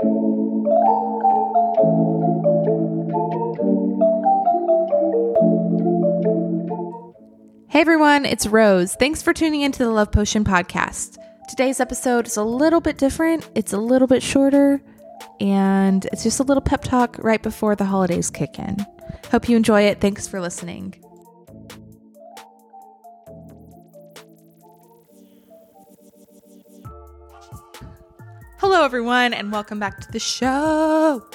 Hey everyone, it's Rose. Thanks for tuning into the Love Potion podcast. Today's episode is a little bit different, it's a little bit shorter, and it's just a little pep talk right before the holidays kick in. Hope you enjoy it. Thanks for listening. Hello, everyone, and welcome back to the show.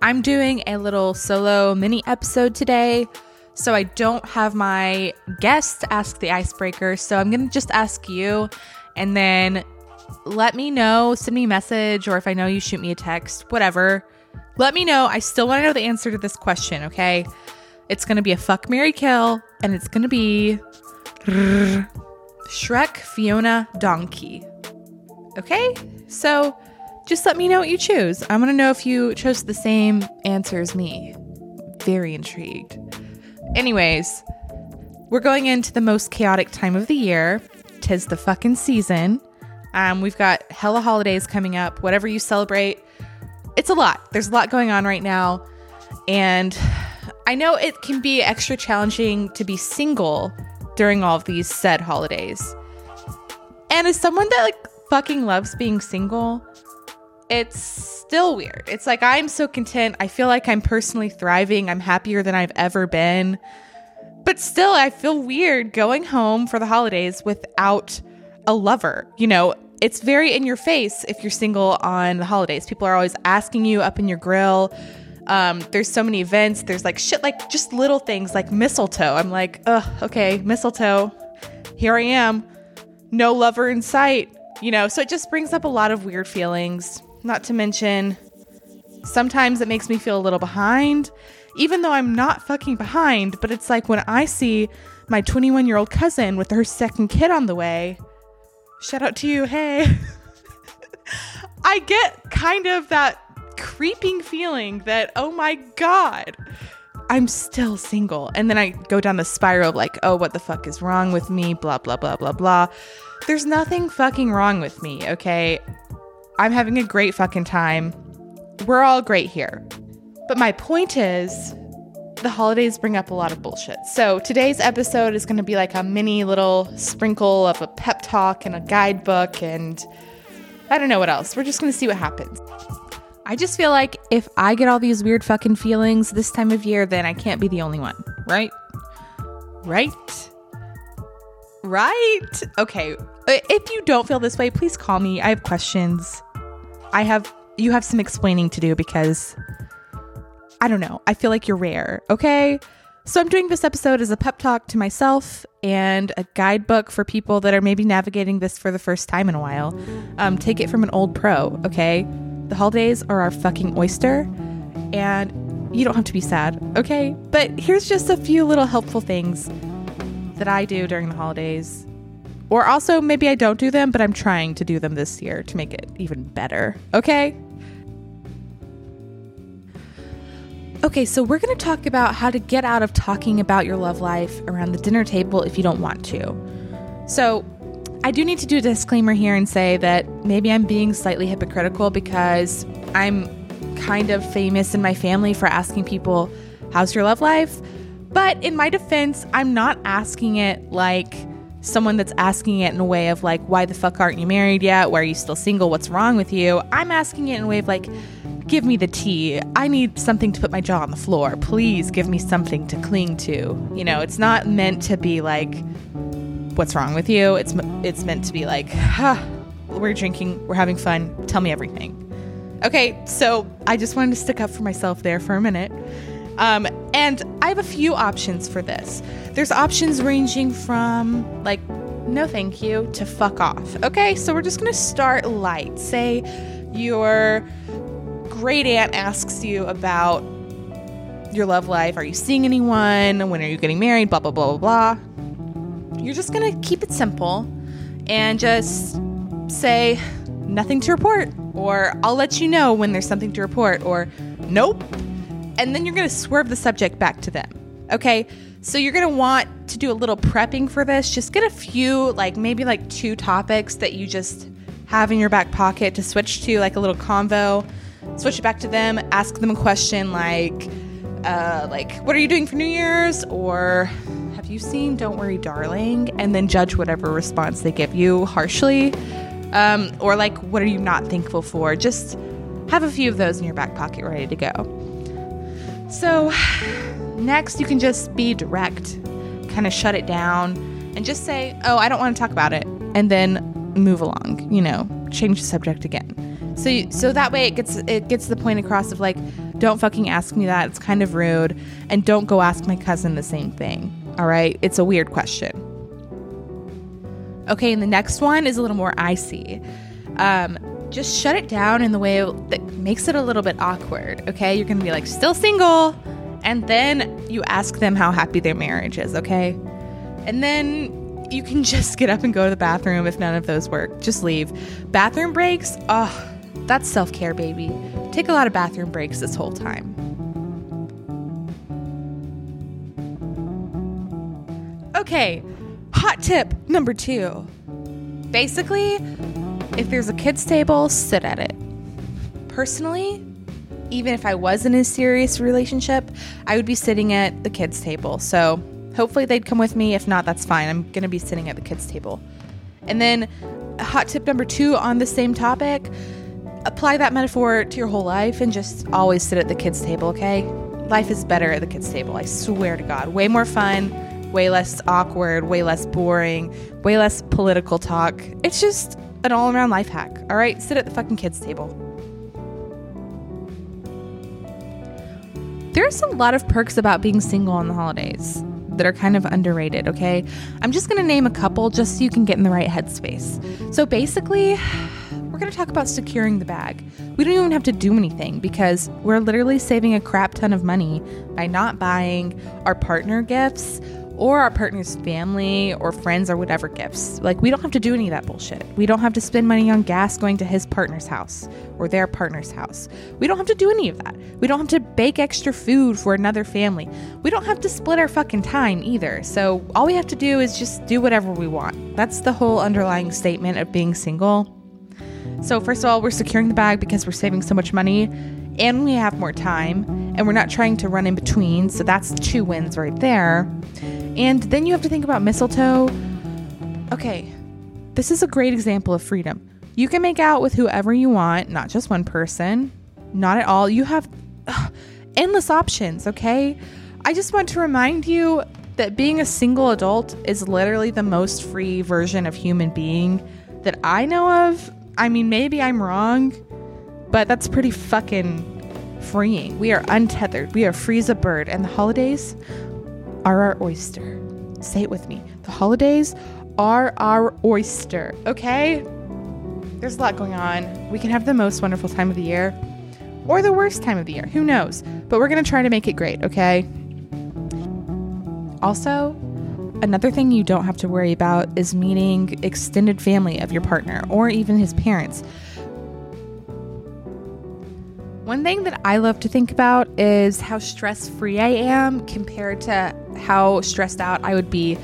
I'm doing a little solo mini episode today so I don't have my guest ask the icebreaker. So I'm going to just ask you and then let me know, send me a message, or if I know you, shoot me a text, whatever. Let me know. I still want to know the answer to this question, okay? It's going to be a fuck, Mary kill, and it's going to be Shrek, Fiona, Donkey. Okay? So just let me know what you choose. I want to know if you chose the same answer as me. Very intrigued. Anyways, we're going into the most chaotic time of the year. Tis the fucking season. Um, we've got hella holidays coming up. Whatever you celebrate, it's a lot. There's a lot going on right now. And I know it can be extra challenging to be single during all of these said holidays. And as someone that like fucking loves being single, it's still weird. It's like I'm so content. I feel like I'm personally thriving. I'm happier than I've ever been. But still, I feel weird going home for the holidays without a lover. You know, it's very in your face if you're single on the holidays. People are always asking you up in your grill. Um, there's so many events. There's like shit, like just little things like mistletoe. I'm like, ugh, okay, mistletoe. Here I am. No lover in sight. You know, so it just brings up a lot of weird feelings. Not to mention, sometimes it makes me feel a little behind, even though I'm not fucking behind. But it's like when I see my 21 year old cousin with her second kid on the way, shout out to you, hey. I get kind of that creeping feeling that, oh my God, I'm still single. And then I go down the spiral of like, oh, what the fuck is wrong with me? Blah, blah, blah, blah, blah. There's nothing fucking wrong with me, okay? I'm having a great fucking time. We're all great here. But my point is, the holidays bring up a lot of bullshit. So today's episode is going to be like a mini little sprinkle of a pep talk and a guidebook and I don't know what else. We're just going to see what happens. I just feel like if I get all these weird fucking feelings this time of year, then I can't be the only one, right? Right? Right? Okay. Uh, if you don't feel this way, please call me. I have questions. I have you have some explaining to do because I don't know. I feel like you're rare, okay? So I'm doing this episode as a pep talk to myself and a guidebook for people that are maybe navigating this for the first time in a while. Um, take it from an old pro, okay? The holidays are our fucking oyster, and you don't have to be sad, okay? But here's just a few little helpful things that I do during the holidays or also, maybe I don't do them, but I'm trying to do them this year to make it even better. Okay? Okay, so we're going to talk about how to get out of talking about your love life around the dinner table if you don't want to. So, I do need to do a disclaimer here and say that maybe I'm being slightly hypocritical because I'm kind of famous in my family for asking people, How's your love life? But in my defense, I'm not asking it like, someone that's asking it in a way of like, why the fuck aren't you married yet? Why are you still single? What's wrong with you? I'm asking it in a way of like, give me the tea. I need something to put my jaw on the floor. Please give me something to cling to. You know, it's not meant to be like, what's wrong with you? It's it's meant to be like, huh, we're drinking, we're having fun. Tell me everything. Okay, so I just wanted to stick up for myself there for a minute. Um, and I have a few options for this. There's options ranging from like, no thank you, to fuck off. Okay, so we're just gonna start light. Say your great aunt asks you about your love life. Are you seeing anyone? When are you getting married? Blah, blah, blah, blah, blah. You're just gonna keep it simple and just say, nothing to report, or I'll let you know when there's something to report, or nope, and then you're to swerve the subject back to them. Okay. So you're going to want to do a little prepping for this. Just get a few, like maybe like two topics that you just have in your back pocket to switch to, like a little convo. switch it back to them, ask them a question like, uh, like, what are you doing for New Year's? Or have you seen Don't Worry, Darling? And then judge whatever response they give you harshly. Um, or like, what are you not thankful for? Just have a few of those in your back pocket ready to go. So, next, you can just be direct, kind of shut it down, and just say, Oh, I don't want to talk about it. And then move along, you know, change the subject again. So, you, so that way it gets it gets the point across of like, don't fucking ask me that. It's kind of rude, and don't go ask my cousin the same thing. All right, it's a weird question. Okay, and the next one is a little more icy. Um, just shut it down in the way that makes it a little bit awkward. Okay, you're gonna be like, still single, and then you ask them how happy their marriage is. Okay, and then you can just get up and go to the bathroom if none of those work. Just leave. Bathroom breaks, oh, that's self care, baby. Take a lot of bathroom breaks this whole time. Okay, hot tip number two. Basically, if there's a kids' table, sit at it. Personally, even if I was in a serious relationship, I would be sitting at the kids' table. So hopefully they'd come with me. If not, that's fine. I'm going to be sitting at the kids' table. And then, hot tip number two on the same topic apply that metaphor to your whole life and just always sit at the kids' table, okay? Life is better at the kids' table, I swear to God. Way more fun, way less awkward, way less boring, way less political talk. It's just an all around life hack, all right? Sit at the fucking kids' table. There's a lot of perks about being single on the holidays that are kind of underrated, okay? I'm just gonna name a couple just so you can get in the right headspace. So basically, we're to talk about securing the bag. We don't even have to do anything because we're literally saving a crap ton of money by not buying our partner gifts or our partner's family or friends or whatever gifts. Like, we don't have to do any of that bullshit. We don't have to spend money on gas going to his partner's house or their partner's house. We don't have to do any of that. We don't have to bake extra food for another family. We don't have to split our fucking time either. So, all we have to do is just do whatever we want. That's the whole underlying statement of being single. So, first of all, we're securing the bag because we're saving so much money and we have more time and we're not trying to run in between. So, that's two wins right there. And then you have to think about mistletoe. Okay, this is a great example of freedom. You can make out with whoever you want, not just one person, not at all. You have ugh, endless options, okay? I just want to remind you that being a single adult is literally the most free version of human being that I know of I mean, maybe I'm wrong, but that's pretty fucking freeing. We are untethered. We are free as a bird. And the holidays are our oyster. Say it with me. The holidays are our oyster, okay? There's a lot going on. We can have the most wonderful time of the year or the worst time of the year. Who knows? But we're going to try to make it great, okay? Also, Another thing you don't have to worry about is meeting extended family of your partner or even his parents. One thing that I love to think about is how stress free I am compared to how stressed out I would be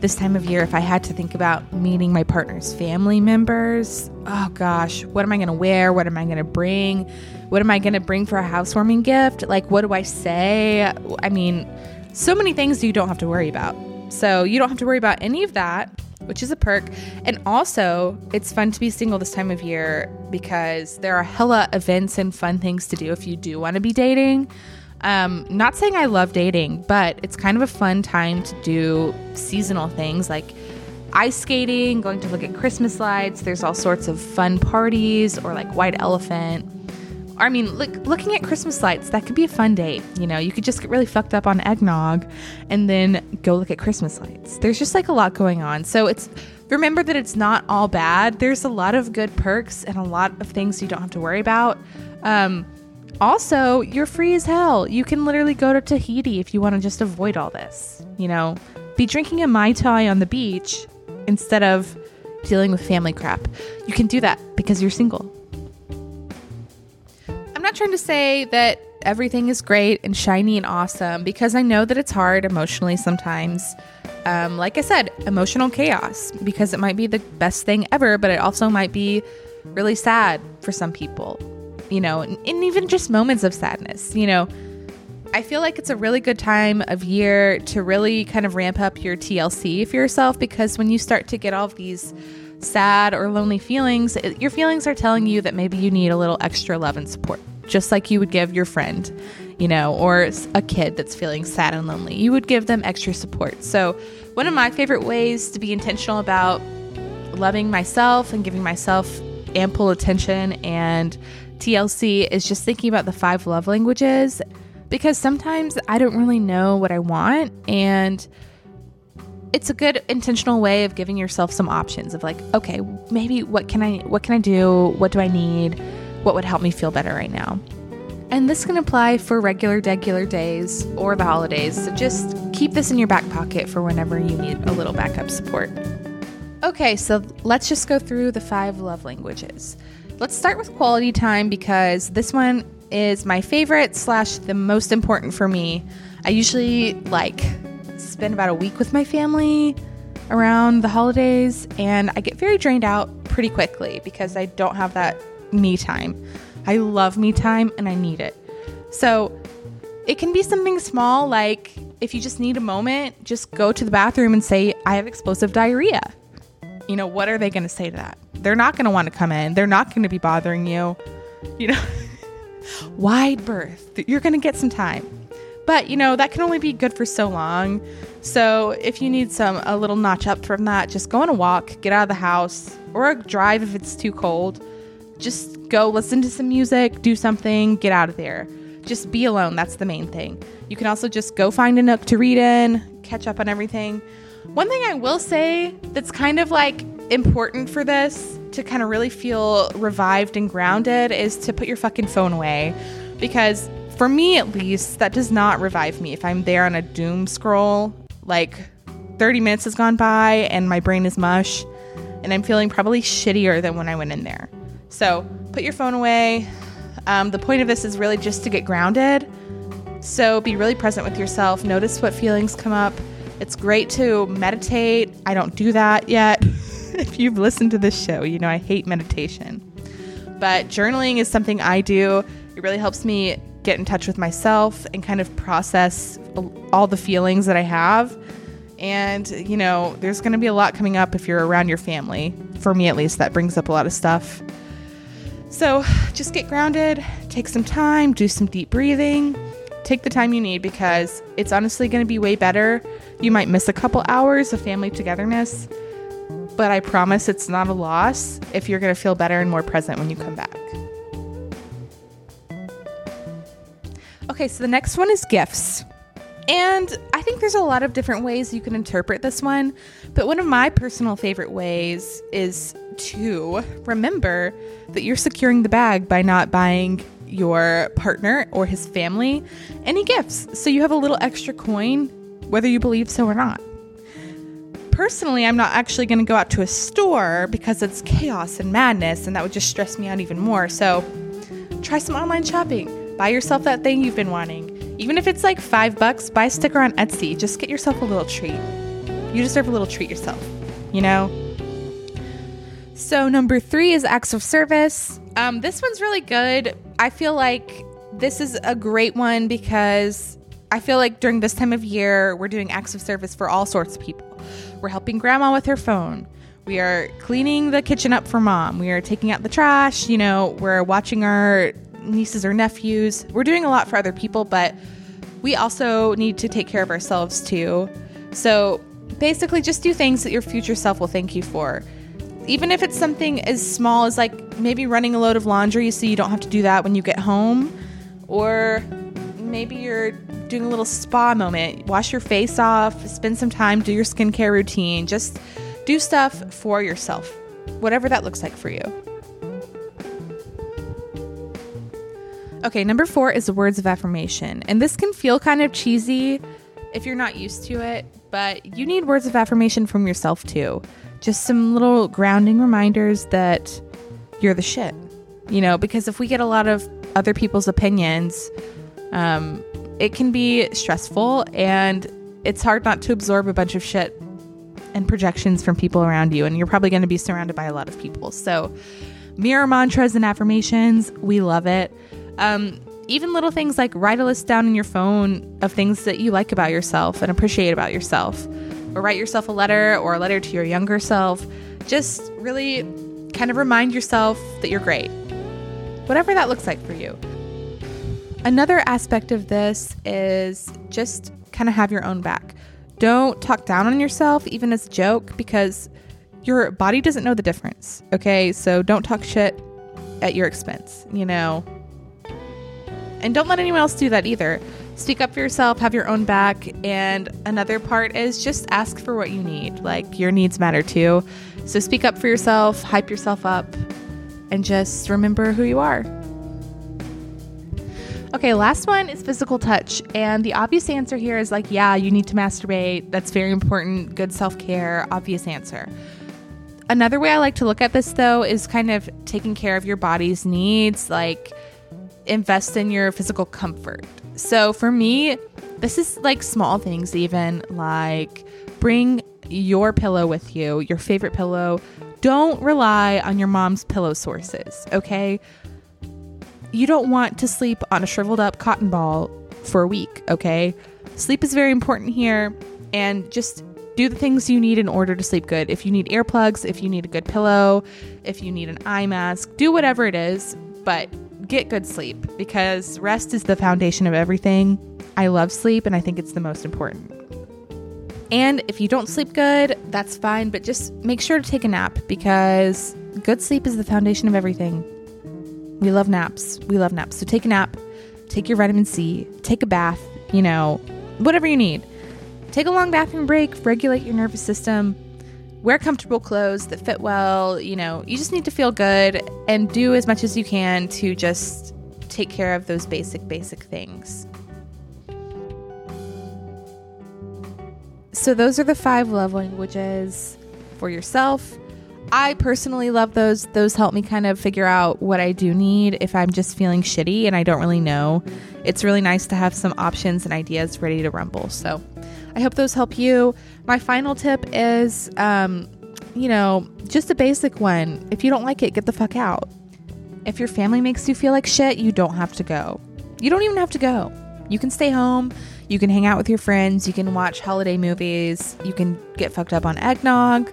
this time of year if I had to think about meeting my partner's family members. Oh gosh, what am I going to wear? What am I going to bring? What am I going to bring for a housewarming gift? Like, what do I say? I mean, so many things you don't have to worry about. So you don't have to worry about any of that, which is a perk. And also, it's fun to be single this time of year because there are hella events and fun things to do if you do want to be dating. Um, not saying I love dating, but it's kind of a fun time to do seasonal things like ice skating, going to look at Christmas lights. There's all sorts of fun parties or like White Elephant. I mean, look, looking at Christmas lights, that could be a fun date. You know, you could just get really fucked up on eggnog and then go look at Christmas lights. There's just like a lot going on. So it's remember that it's not all bad. There's a lot of good perks and a lot of things you don't have to worry about. Um, also, you're free as hell. You can literally go to Tahiti if you want to just avoid all this. You know, be drinking a Mai Tai on the beach instead of dealing with family crap. You can do that because you're single not trying to say that everything is great and shiny and awesome because I know that it's hard emotionally sometimes. Um, like I said, emotional chaos because it might be the best thing ever, but it also might be really sad for some people. you know, and, and even just moments of sadness, you know. I feel like it's a really good time of year to really kind of ramp up your TLC for yourself because when you start to get all of these sad or lonely feelings, it, your feelings are telling you that maybe you need a little extra love and support, just like you would give your friend, you know, or a kid that's feeling sad and lonely. You would give them extra support. So, one of my favorite ways to be intentional about loving myself and giving myself ample attention and TLC is just thinking about the five love languages because sometimes I don't really know what I want and it's a good intentional way of giving yourself some options of like okay maybe what can I what can I do what do I need what would help me feel better right now. And this can apply for regular regular days or the holidays so just keep this in your back pocket for whenever you need a little backup support. Okay so let's just go through the five love languages. Let's start with quality time because this one is my favorite slash the most important for me. I usually like spend about a week with my family around the holidays, and I get very drained out pretty quickly because I don't have that me time. I love me time and I need it. So it can be something small like if you just need a moment, just go to the bathroom and say, I have explosive diarrhea. You know, what are they going to say to that? They're not going to want to come in. They're not going to be bothering you. You know, wide berth. You're going to get some time. But, you know, that can only be good for so long. So, if you need some a little notch up from that, just go on a walk, get out of the house, or a drive if it's too cold. Just go listen to some music, do something, get out of there. Just be alone. That's the main thing. You can also just go find a nook to read in, catch up on everything. One thing I will say that's kind of like important for this to kind of really feel revived and grounded is to put your fucking phone away. Because for me, at least, that does not revive me. If I'm there on a doom scroll, like 30 minutes has gone by and my brain is mush, and I'm feeling probably shittier than when I went in there. So put your phone away. Um, the point of this is really just to get grounded. So be really present with yourself. Notice what feelings come up. It's great to meditate. I don't do that yet. if you've listened to this show, you know I hate meditation. But journaling is something I do. It really helps me get in touch with myself and kind of process all the feelings that I have. And, you know, there's going to be a lot coming up if you're around your family. For me, at least, that brings up a lot of stuff. So just get grounded, take some time, do some deep breathing. Take the time you need because it's honestly going to be way better. You might miss a couple hours of family togetherness, but I promise it's not a loss if you're going to feel better and more present when you come back. Okay, so the next one is gifts. And I think there's a lot of different ways you can interpret this one, but one of my personal favorite ways is to remember that you're securing the bag by not buying your partner or his family any gifts. So you have a little extra coin, whether you believe so or not personally, I'm not actually going to go out to a store because it's chaos and madness, and that would just stress me out even more. So, try some online shopping. Buy yourself that thing you've been wanting. Even if it's like five bucks, buy a sticker on Etsy. Just get yourself a little treat. You deserve a little treat yourself, you know? So, number three is acts of service. Um, this one's really good. I feel like this is a great one because I feel like during this time of year, we're doing acts of service for all sorts of people. We're helping grandma with her phone. We are cleaning the kitchen up for mom. We are taking out the trash. You know, we're watching our nieces or nephews. We're doing a lot for other people, but we also need to take care of ourselves too. So basically, just do things that your future self will thank you for. Even if it's something as small as like maybe running a load of laundry so you don't have to do that when you get home, or maybe you're doing a little spa moment. Wash your face off, spend some time, do your skincare routine. Just do stuff for yourself, whatever that looks like for you. Okay, number four is words of affirmation. And this can feel kind of cheesy if you're not used to it, but you need words of affirmation from yourself too. Just some little grounding reminders that you're the shit, you know, because if we get a lot of other people's opinions, um, it can be stressful and it's hard not to absorb a bunch of shit and projections from people around you. And you're probably going to be surrounded by a lot of people. So mirror mantras and affirmations. We love it. Um, even little things like write a list down in your phone of things that you like about yourself and appreciate about yourself, or write yourself a letter or a letter to your younger self. Just really kind of remind yourself that you're great, whatever that looks like for you. Another aspect of this is just kind of have your own back. Don't talk down on yourself, even as a joke, because your body doesn't know the difference. Okay, so don't talk shit at your expense, you know. And don't let anyone else do that either. Speak up for yourself, have your own back. And another part is just ask for what you need. Like, your needs matter too. So speak up for yourself, hype yourself up, and just remember who you are. Okay, last one is physical touch. And the obvious answer here is like, yeah, you need to masturbate. That's very important. Good self care, obvious answer. Another way I like to look at this though is kind of taking care of your body's needs, like invest in your physical comfort. So for me, this is like small things, even like bring your pillow with you, your favorite pillow. Don't rely on your mom's pillow sources, okay? You don't want to sleep on a shriveled up cotton ball for a week, okay? Sleep is very important here, and just do the things you need in order to sleep good. If you need earplugs, if you need a good pillow, if you need an eye mask, do whatever it is, but get good sleep because rest is the foundation of everything. I love sleep and I think it's the most important. And if you don't sleep good, that's fine, but just make sure to take a nap because good sleep is the foundation of everything. We love naps. We love naps. So take a nap, take your vitamin C, take a bath, you know, whatever you need. Take a long bathroom break, regulate your nervous system, wear comfortable clothes that fit well. You know, you just need to feel good and do as much as you can to just take care of those basic, basic things. So, those are the five love languages for yourself. I personally love those. Those help me kind of figure out what I do need if I'm just feeling shitty and I don't really know. It's really nice to have some options and ideas ready to rumble. So, I hope those help you. My final tip is, um, you know, just a basic one. If you don't like it, get the fuck out. If your family makes you feel like shit, you don't have to go. You don't even have to go. You can stay home. You can hang out with your friends. You can watch holiday movies. You can get fucked up on eggnog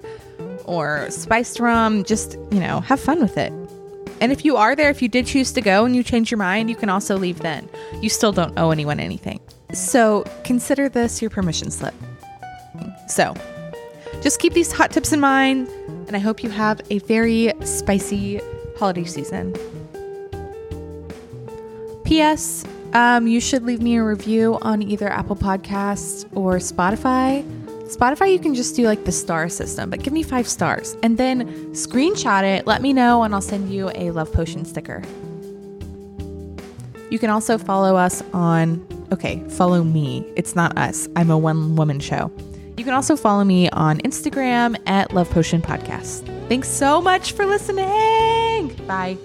or spiced rum. Just, you know, have fun with it. And if you are there, if you did choose to go and you change your mind, you can also leave then. You still don't owe anyone anything. So consider this your permission slip. So just keep these hot tips in mind, and I hope you have a very spicy holiday season. P.S. Um, you should leave me a review on either Apple Podcasts or Spotify. Spotify, you can just do like the star system, but give me five stars and then screenshot it. Let me know, and I'll send you a Love Potion sticker. You can also follow us on Okay, follow me. It's not us. I'm a one woman show. You can also follow me on Instagram at Love Potion Podcast. Thanks so much for listening. Bye.